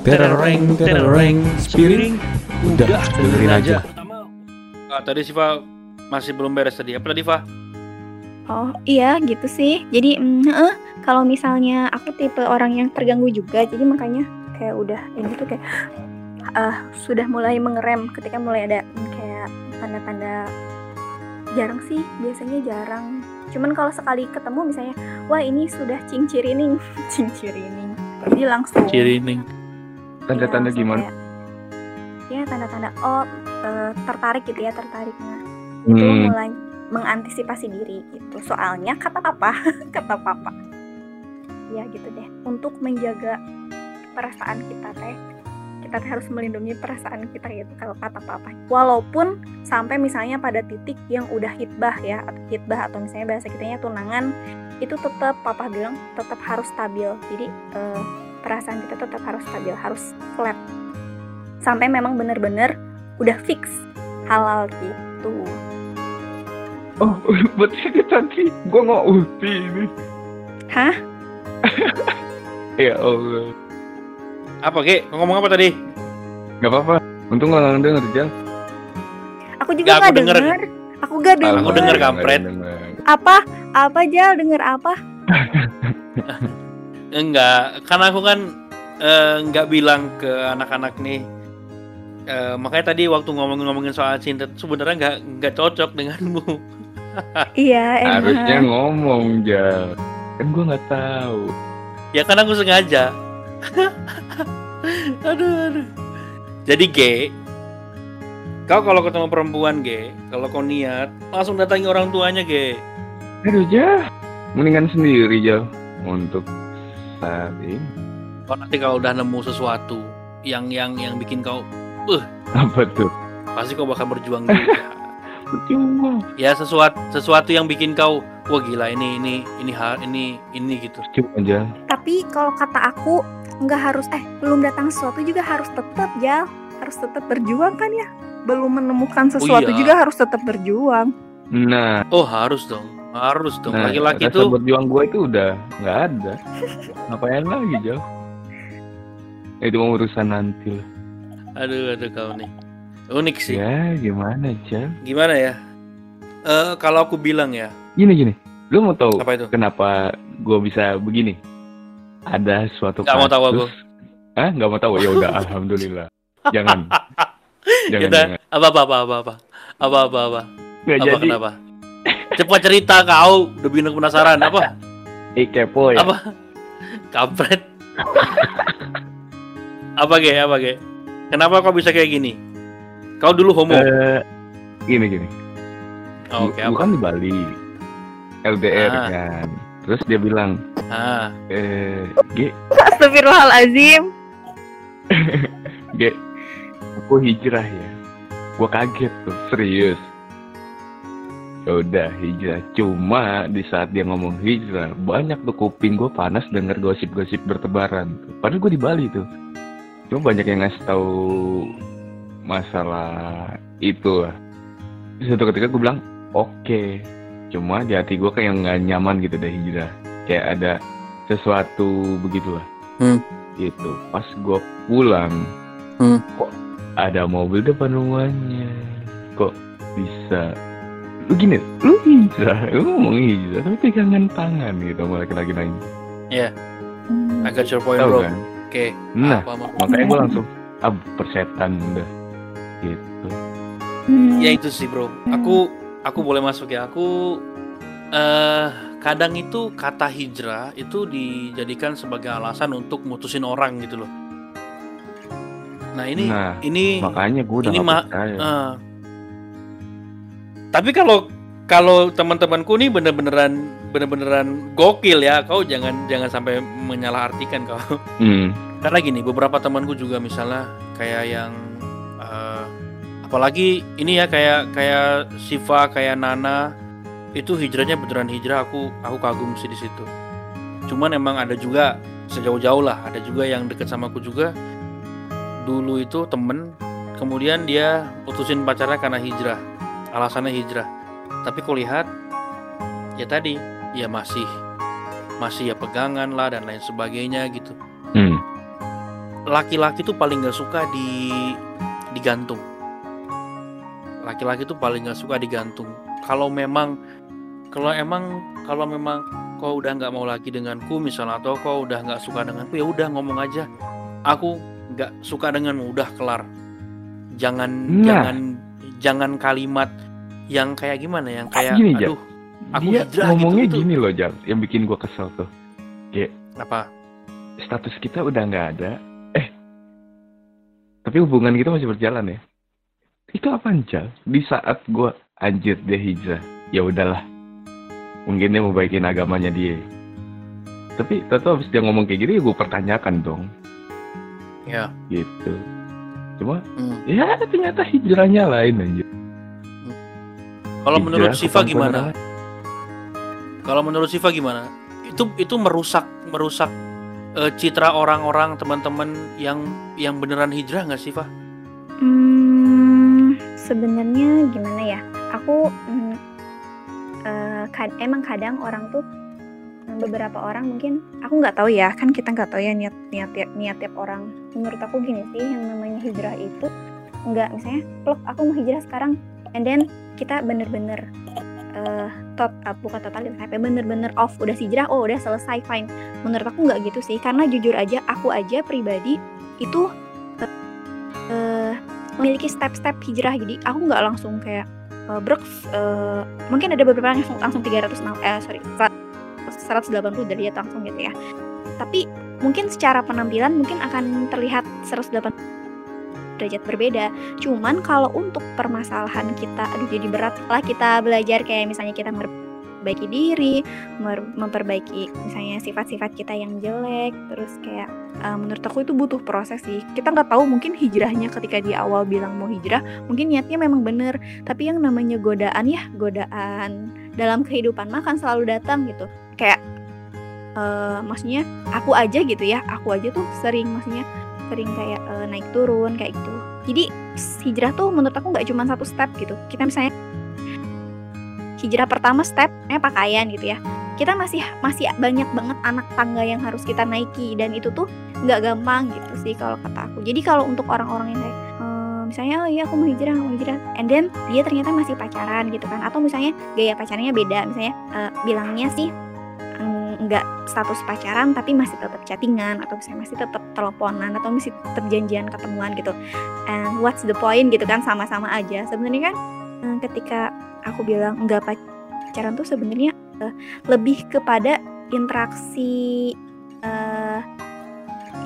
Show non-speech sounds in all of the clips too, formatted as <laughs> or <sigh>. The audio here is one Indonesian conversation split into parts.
Tereng, tereng, spiring. Udah, dengerin aja. Pertama, ah, tadi Siva masih belum beres tadi. Apa tadi, Fa? Oh iya gitu sih. Jadi mm, heeh, kalau misalnya aku tipe orang yang terganggu juga, jadi makanya kayak udah ini tuh kayak eh sudah mulai mengerem ketika mulai ada mm, kayak tanda-tanda jarang sih, biasanya jarang. Cuman kalau sekali ketemu misalnya, wah ini sudah cincirining, <laughs> cincirining. Jadi langsung Cirining. Tanda-tanda Iya, gimana? ya tanda-tanda oh eh, tertarik gitu ya tertarik nah itu Hmm, mulai mengantisipasi diri gitu. Soalnya kata papa <laughs> kata papa. Ya gitu deh. Untuk menjaga perasaan kita teh kita harus melindungi perasaan kita gitu kalau kata papa. Walaupun sampai misalnya pada titik yang udah hitbah ya atau hitbah atau misalnya bahasa kitanya tunangan itu tetap papa bilang tetap harus stabil. Jadi eh, perasaan kita tetap harus stabil harus flat sampai memang bener-bener udah fix halal gitu Oh, <laughs> buat itu tadi gue mau ulti ini. hah <laughs> Ya Allah. Apa, Ge? Kau ngomong apa tadi? Gak apa-apa. Untung gak denger, Jal. aku juga Nggak, aku nggak denger. denger aku gak denger Aku denger, kampret. apa apa jal denger apa <laughs> Enggak, karena aku kan eh, nggak bilang ke anak-anak nih. Eh, makanya tadi waktu ngomongin-ngomongin soal cinta sebenarnya nggak nggak cocok denganmu. <laughs> iya Harusnya emang ngomong, Jal. Kan gue gak tahu. Ya kan aku sengaja. <laughs> aduh, aduh. Jadi G, kau kalau ketemu perempuan G, kalau kau niat langsung datangi orang tuanya G. Aduh, Jal. Mendingan sendiri, Jal. Untuk saat ini. Kau nanti kalau udah nemu sesuatu yang yang yang bikin kau Apa tuh? pasti kau bakal berjuang juga. <laughs> Percuma. ya sesuatu sesuatu yang bikin kau wah gila ini ini ini hal ini ini gitu. Percuma, Jal. tapi kalau kata aku nggak harus eh belum datang sesuatu juga harus tetap jal harus tetap berjuang kan ya belum menemukan sesuatu iya. juga harus tetap berjuang Nah, Oh harus dong, harus dong. nah Laki-laki rasa tuh berjuang gue itu udah nggak ada. Ngapain lagi, Jal? Itu mau urusan nanti lah. aduh aduh kau nih unik sih. Ya, gimana, Jal? Gimana ya? Eh kalau aku bilang ya, Gini, gini. Lu mau tahu apa itu? kenapa gue bisa begini? Ada suatu Nggak mau tahu aku. kasus- Hah? Nggak mau tahu? Ya udah, <laughs> alhamdulillah. Jangan. <laughs> jangan, Yaudah. jangan. Apa apa apa apa apa apa apa apa Nggak apa jadi. kenapa? Cepat cerita kau, udah bikin aku penasaran apa? Eh, kepo ya. Apa? Kampret. apa ge? Apa ge? Kenapa kau bisa kayak gini? Kau dulu homo. Eh, gini, gini. Oh, Oke, Gua apa? kan di Bali. LDR Ah. kan. Terus dia bilang, Ah, eh, G, Astagfirullahalazim <laughs> G, aku hijrah ya. Gua kaget tuh, serius. Ya udah hijrah. Cuma di saat dia ngomong hijrah, banyak tuh kuping gue panas denger gosip-gosip bertebaran. Padahal gue di Bali tuh. Cuma banyak yang ngasih tahu masalah itu lah. Suatu ketika gue bilang, oke. Cuma di hati gue kayak nggak nyaman gitu deh hijrah. Kayak ada sesuatu begitulah. Hmm. Gitu. Pas gue pulang, Hmm. kok ada mobil depan rumahnya. Kok bisa? Lu gini, lu hijrah, lu ngomong hijrah, tapi pegangan tangan gitu sama laki-laki lain. Hmm. I got your point, Tahu bro. kan? Oke. Nah, apa, mau? makanya gue langsung, ah persetan udah. Gitu. Hmm. Ya itu sih, bro. Aku aku boleh masuk ya. Aku eh kadang itu kata hijrah itu dijadikan sebagai alasan untuk mutusin orang gitu loh. Nah, ini Nah, ini Makanya gue udah ini gak ma- percaya. eh, tapi kalau kalau teman-temanku nih bener-beneran bener-beneran gokil ya. Kau jangan jangan sampai menyalahartikan kau. Hmm. Karena gini, beberapa temanku juga misalnya kayak yang eh, apalagi ini ya kayak kayak Siva, kayak Nana itu hijrahnya beneran hijrah aku aku kagum sih di situ. Cuman emang ada juga sejauh-jauh lah, ada juga yang deket sama aku juga. Dulu itu temen, kemudian dia putusin pacarnya karena hijrah, alasannya hijrah. Tapi kau lihat, ya tadi, ya masih masih ya pegangan lah dan lain sebagainya gitu Hmm. laki-laki tuh paling nggak suka di digantung laki-laki tuh paling nggak suka digantung kalau memang kalau emang kalau memang kau udah nggak mau lagi denganku misalnya atau kau udah nggak suka denganku ya udah ngomong aja aku nggak suka denganmu udah kelar jangan Nah. jangan jangan kalimat yang kayak gimana yang kayak Gini, aduh aku Dia hijrah ngomongnya gitu, gitu. gini loh, Jal. Yang bikin gua kesel tuh. apa Status kita udah nggak ada. Eh, tapi hubungan kita masih berjalan ya. Itu apa Jal? Di saat gua anjir dia hijrah, ya udahlah. Mungkin dia mau baikin agamanya dia. Tapi tentu habis dia ngomong kayak gitu ya gue pertanyakan dong. ya Gitu. Cuma hmm. ya ternyata hijrahnya lain anjir. kalau menurut Hijrah Siva ke gimana. Kalau menurut Siva gimana? Itu itu merusak merusak eh, citra orang-orang teman-teman yang yang beneran hijrah nggak Siva? Hmm, sebenarnya gimana ya? Aku mm, eh, kad- emang kadang orang tuh beberapa orang mungkin aku nggak tahu ya kan kita nggak tahu ya niat niat tiap niat tiap orang. Menurut aku gini sih yang namanya hijrah itu nggak misalnya plok aku mau hijrah sekarang and then kita bener-bener eh tot eh, bukan total tapi bener-bener off udah hijrah oh udah selesai fine menurut aku nggak gitu sih karena jujur aja aku aja pribadi itu eh memiliki step-step hijrah jadi aku nggak langsung kayak eh, brek eh, mungkin ada beberapa yang langsung, langsung 300 eh sorry 180 derajat langsung gitu ya. Tapi mungkin secara penampilan mungkin akan terlihat 180 derajat berbeda. Cuman kalau untuk permasalahan kita aduh jadi berat lah kita belajar kayak misalnya kita memperbaiki diri memperbaiki misalnya sifat-sifat kita yang jelek terus kayak eh, menurut aku itu butuh proses sih. Kita nggak tahu mungkin hijrahnya ketika di awal bilang mau hijrah mungkin niatnya memang bener. Tapi yang namanya godaan ya godaan dalam kehidupan mah kan selalu datang gitu kayak eh, maksudnya aku aja gitu ya aku aja tuh sering maksudnya sering kayak eh, naik turun kayak gitu. Jadi hijrah tuh menurut aku nggak cuma satu step gitu. Kita misalnya hijrah pertama stepnya pakaian gitu ya. Kita masih masih banyak banget anak tangga yang harus kita naiki dan itu tuh nggak gampang gitu sih kalau kata aku. Jadi kalau untuk orang-orang yang kayak eh, misalnya oh iya aku mau hijrah mau hijrah. And then dia ternyata masih pacaran gitu kan. Atau misalnya gaya pacarannya beda misalnya eh, bilangnya sih nggak status pacaran tapi masih tetap chattingan atau misalnya masih tetap teleponan atau masih tetap janjian ketemuan gitu. And what's the point gitu kan sama-sama aja. Sebenarnya kan eh, ketika aku bilang nggak pacaran tuh sebenarnya eh, lebih kepada interaksi eh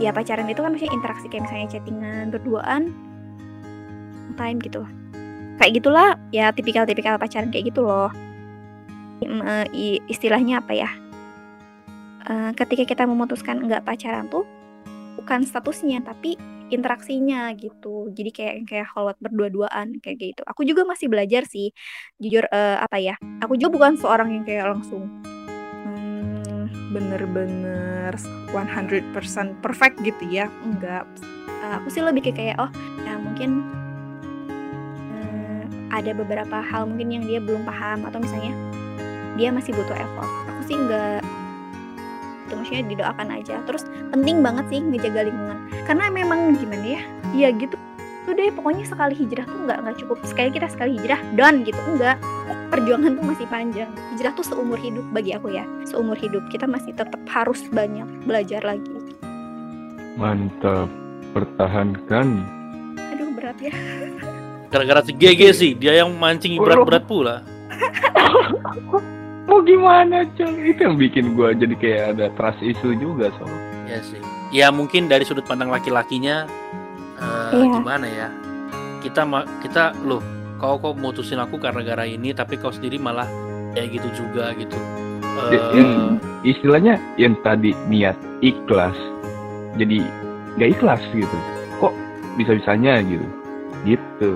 ya pacaran itu kan maksudnya interaksi kayak misalnya chattingan berduaan time gitu. Kayak gitulah ya tipikal-tipikal pacaran kayak gitu loh. Istilahnya apa ya Eh, ketika kita memutuskan nggak pacaran tuh bukan statusnya tapi interaksinya gitu. Jadi kayak kayak halwat berdua-duaan kayak gitu. Aku juga masih belajar sih jujur eh, apa ya aku juga bukan seorang yang kayak langsung hmm, bener-bener 100% perfect gitu ya. Enggak Eh, aku sih lebih ke kayak oh ya mungkin ada beberapa hal mungkin yang dia belum paham atau misalnya dia masih butuh effort. Aku sih enggak itu maksudnya didoakan aja. Terus penting banget sih ngejaga lingkungan. Karena memang gimana ya ya gitu tuh deh pokoknya sekali hijrah tuh nggak nggak cukup. Sekali kita sekali hijrah done gitu enggak perjuangan tuh masih panjang. Hijrah tuh seumur hidup bagi aku ya. Seumur hidup kita masih tetap harus banyak belajar lagi. Mantap. Pertahankan. aduh berat ya. Gara-gara si GG sih, dia yang mancing berat-berat pula. <laughs> Gimana, Cang? Itu yang bikin gua jadi kayak ada trust issue juga, soal. Ya sih. Ya mungkin dari sudut pandang laki-lakinya eh, Iya. gimana ya? Kita kita loh, kau kok mutusin aku karena gara ini tapi kau sendiri malah kayak gitu juga gitu. Eh, Ya, yang- Istilahnya yang tadi niat ikhlas, jadi nggak ikhlas gitu. Kok bisa-bisanya gitu? Gitu.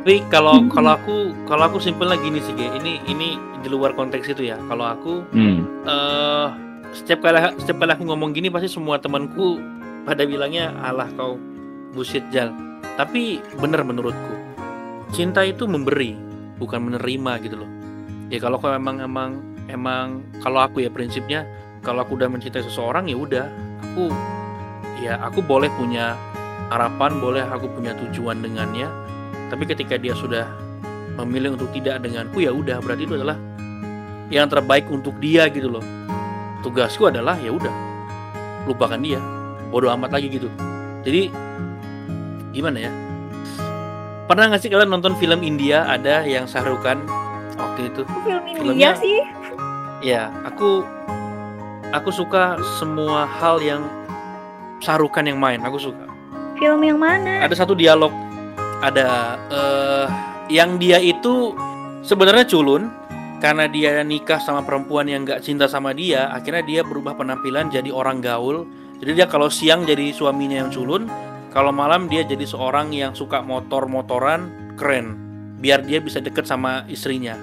Tapi kalau kalau aku kalau aku simpelnya gini sih, Ge. Ini ini di luar konteks itu ya. Kalau aku Hmm. eh setiap kali setiap kali aku ngomong gini pasti semua temanku pada bilangnya alah kau bullshit jal tapi bener menurutku cinta itu memberi bukan menerima gitu loh ya kalau kau emang emang emang kalau aku ya prinsipnya kalau aku udah mencintai seseorang ya udah aku ya aku boleh punya harapan boleh aku punya tujuan dengannya tapi ketika dia sudah memilih untuk tidak denganku ya udah berarti itu adalah yang terbaik untuk dia gitu loh. Tugasku adalah ya udah lupakan dia. Bodoh amat lagi gitu. Jadi gimana ya? Pernah nggak sih kalian nonton film India? Ada yang Sahrukan waktu itu. Film India Filmnya- sih? Ya aku aku suka semua hal yang Sahrukan yang main. Aku suka. Film yang mana? Ada satu dialog ada eh yang dia itu sebenarnya culun karena dia nikah sama perempuan yang nggak cinta sama dia akhirnya dia berubah penampilan jadi orang gaul. Jadi dia kalau siang jadi suaminya yang culun kalau malam dia jadi seorang yang suka motor-motoran keren. Biar dia bisa deket sama istrinya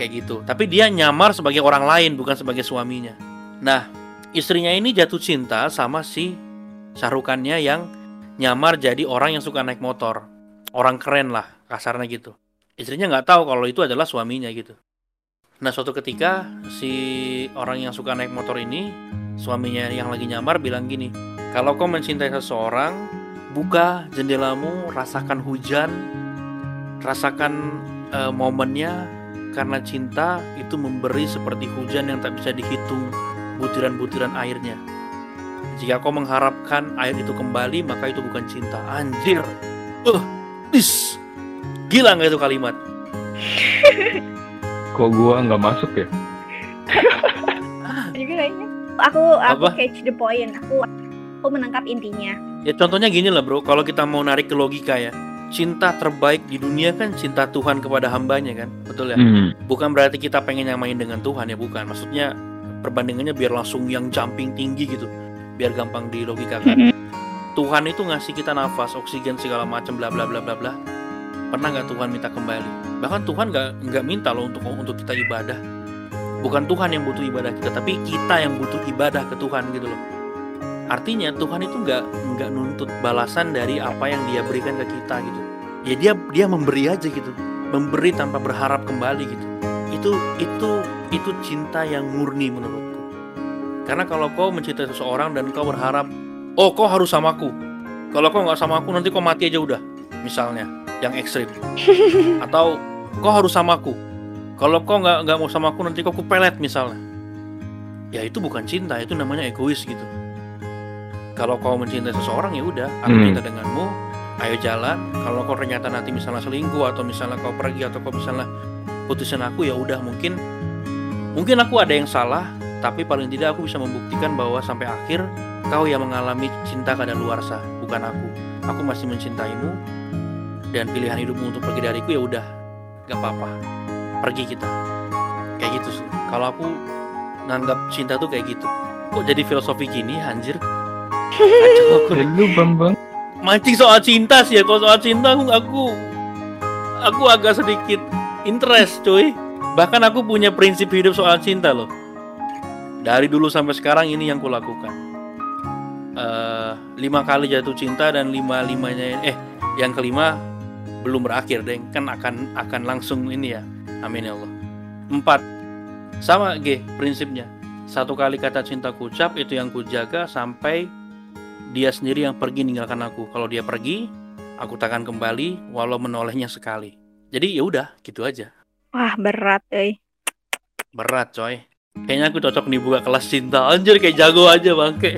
kayak gitu. Tapi dia nyamar sebagai orang lain bukan sebagai suaminya. Nah istrinya ini jatuh cinta sama si sarukannya yang nyamar jadi orang yang suka naik motor orang keren lah kasarnya gitu. Istrinya nggak tahu kalau itu adalah suaminya gitu. Nah suatu ketika si orang yang suka naik motor ini suaminya yang lagi nyamar bilang gini kalau kau mencintai seseorang buka jendelamu rasakan hujan rasakan eh, momennya karena cinta itu memberi seperti hujan yang tak bisa dihitung butiran-butiran airnya. Jika kau mengharapkan air itu kembali maka itu bukan cinta. Anjir. Uh dis gila nggak itu kalimat? <laughs> Kok gua nggak masuk ya? juga kayaknya aku aku Apa? catch the point. Aku aku menangkap intinya. Ya contohnya gini lah bro. Kalau kita mau narik ke logika ya. Cinta terbaik di dunia kan cinta Tuhan kepada hambanya kan? Betul ya? Hmm. bukan berarti kita pengen nyamain dengan Tuhan ya bukan. Maksudnya perbandingannya biar langsung yang jumping tinggi gitu. Biar gampang dilogikakan Tuhan itu ngasih kita nafas oksigen segala macam bla bla bla bla bla. Pernah nggak Tuhan minta kembali? Bahkan Tuhan nggak nggak minta loh untuk untuk kita ibadah. Bukan Tuhan yang butuh ibadah kita tapi kita yang butuh ibadah ke Tuhan gitu loh. Artinya Tuhan itu nggak nggak nuntut balasan dari apa yang Dia berikan ke kita gitu. Ya dia dia memberi aja gitu. Memberi tanpa berharap kembali gitu. Itu itu itu cinta yang murni menurutku. Karena kalau kau mencintai seseorang dan kau berharap oh kau harus sama aku. Kalau kau nggak sama aku nanti kau mati aja udah misalnya yang ekstrim. <laughs> Atau kau harus sama aku. Kalau kau nggak nggak mau sama aku nanti kau kupelet misalnya. Ya itu bukan cinta itu namanya egois gitu. Kalau kau mencintai seseorang ya udah aku Hmm. cinta denganmu ayo jalan. Kalau kau ternyata nanti misalnya selingkuh atau misalnya kau pergi atau kau misalnya putusin aku ya udah mungkin mungkin aku ada yang salah tapi paling tidak aku bisa membuktikan bahwa sampai akhir kau yang mengalami cinta kadaluarsa bukan aku. Aku masih mencintaimu dan pilihan hidupmu untuk pergi dariku ya udah. Gak apa-apa. Pergi kita. Kayak gitu sih. Kalau aku nganggap cinta tuh kayak gitu. Kok jadi filosofi gini anjir? Kacau aku <laughs> lu bambang. mancing soal cinta sih ya. Kalau soal cinta aku aku aku agak sedikit interest cuy. Bahkan aku punya prinsip hidup soal cinta loh dari dulu sampai sekarang ini yang kulakukan Eh, lima kali jatuh cinta dan lima limanya eh yang kelima belum berakhir deng kan akan akan langsung ini ya amin ya Allah empat sama G prinsipnya satu kali kata cinta kucap itu yang kujaga sampai dia sendiri yang pergi ninggalkan aku. Kalau dia pergi, aku takkan kembali walau menolehnya sekali. Jadi ya udah, gitu aja. wah berat eh Berat, coy. Kayaknya aku cocok nih buka kelas cinta. Anjir kayak jago aja, Bangke.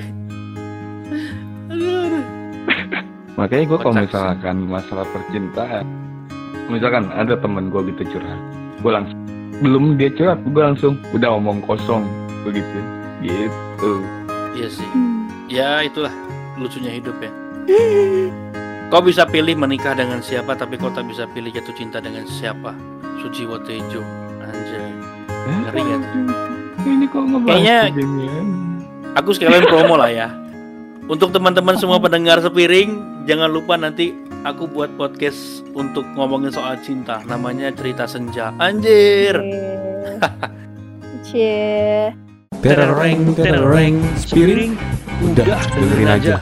Makanya gue kalau misalkan masalah percintaan, misalkan ada temen gue gitu curhat, gue langsung belum dia curhat, gue langsung udah omong kosong begitu, gitu. Iya sih. Hmm. Ya itulah lucunya hidup ya. Kau bisa pilih menikah dengan siapa, tapi kau tak bisa pilih jatuh cinta dengan siapa. Suci Watejo. Anjay. Ngeri gak tuh? Ini kok ngebahas Kayaknya- beginian? Aku sekalian promo lah ya. Untuk teman-teman semua pendengar sepiring, jangan lupa nanti aku buat podcast untuk ngomongin soal cinta. Namanya Cerita Senja. Anjir. Cie. Tereng, tereng, spiring, udah dengerin aja.